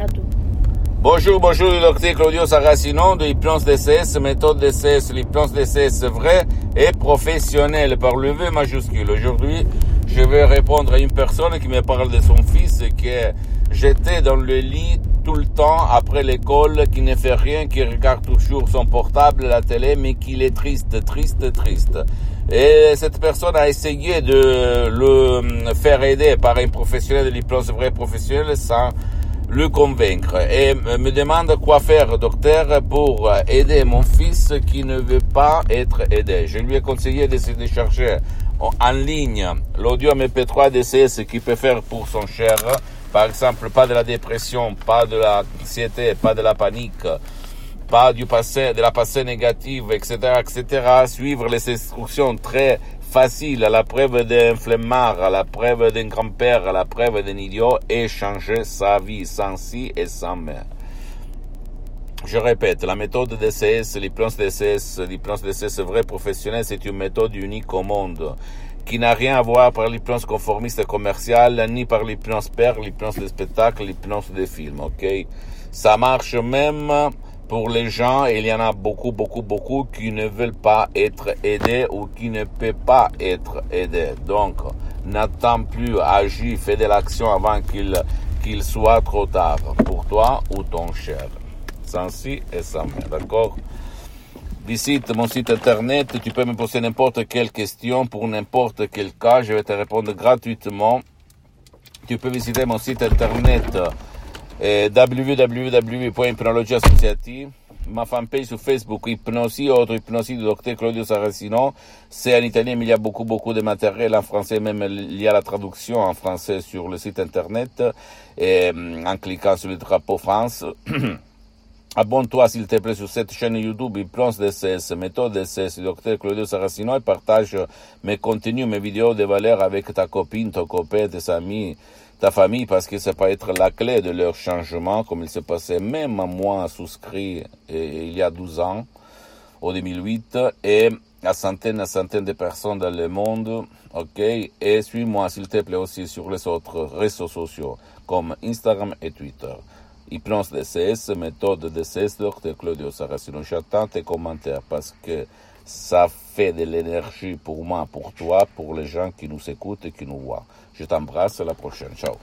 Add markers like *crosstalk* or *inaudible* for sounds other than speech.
À tout. Bonjour, bonjour, docteur Claudio Saracino de l'hypnose DCS, méthode DCS, l'hypnose DCS vrai et professionnel par le V majuscule. Aujourd'hui, je vais répondre à une personne qui me parle de son fils qui est jeté dans le lit tout le temps après l'école, qui ne fait rien, qui regarde toujours son portable, la télé, mais qu'il est triste, triste, triste. Et cette personne a essayé de le faire aider par un professionnel de l'hypnose vrai professionnel sans le convaincre et me demande quoi faire, docteur, pour aider mon fils qui ne veut pas être aidé. Je lui ai conseillé de chercher en ligne l'audio MP3 DCS qui peut faire pour son cher. Par exemple, pas de la dépression, pas de l'anxiété, pas de la panique, pas du passé, de la passé négative, etc., etc. Suivre les instructions très facile, à la preuve d'un flemmard, à la preuve d'un grand-père, à la preuve d'un idiot, et changer sa vie sans si et sans mais. Je répète, la méthode DCS, l'hypnose DCS, l'hypnose DCS vrai professionnel, c'est une méthode unique au monde, qui n'a rien à voir par l'hypnose conformiste commerciale, ni par l'hypnose père, l'hypnose de spectacle, l'hypnose des films, ok? Ça marche même pour les gens, il y en a beaucoup, beaucoup, beaucoup qui ne veulent pas être aidés ou qui ne peuvent pas être aidés. Donc, n'attends plus, agis, fais de l'action avant qu'il qu'il soit trop tard pour toi ou ton cher? Sans si et sans mais, d'accord? Visite mon site internet, tu peux me poser n'importe quelle question pour n'importe quel cas, je vais te répondre gratuitement. Tu peux visiter mon site internet eh, ma fanpage sur Facebook, Hypnosie, autre Hypnosie du docteur Claudio Saracino. C'est en italien, mais il y a beaucoup, beaucoup de matériel en français, même il y a la traduction en français sur le site internet, et, en cliquant sur le drapeau France. *clears throat* Abonne-toi s'il te plaît sur cette chaîne YouTube Hypnose DCS, méthode DCS, docteur Claudio Saracino et partage mes contenus, mes vidéos de valeur avec ta copine, ton copain, tes amis, ta famille, parce que ça peut être la clé de leur changement, comme il s'est passé même à moi souscrit il y a 12 ans, au 2008, et à centaines et centaines de personnes dans le monde, ok? Et suis-moi s'il te plaît aussi sur les autres réseaux sociaux, comme Instagram et Twitter. Hypnose DCS, méthode DCS, Dr Claudio Saracino. J'attends tes commentaires parce que ça fait de l'énergie pour moi, pour toi, pour les gens qui nous écoutent et qui nous voient. Je t'embrasse, à la prochaine. Ciao.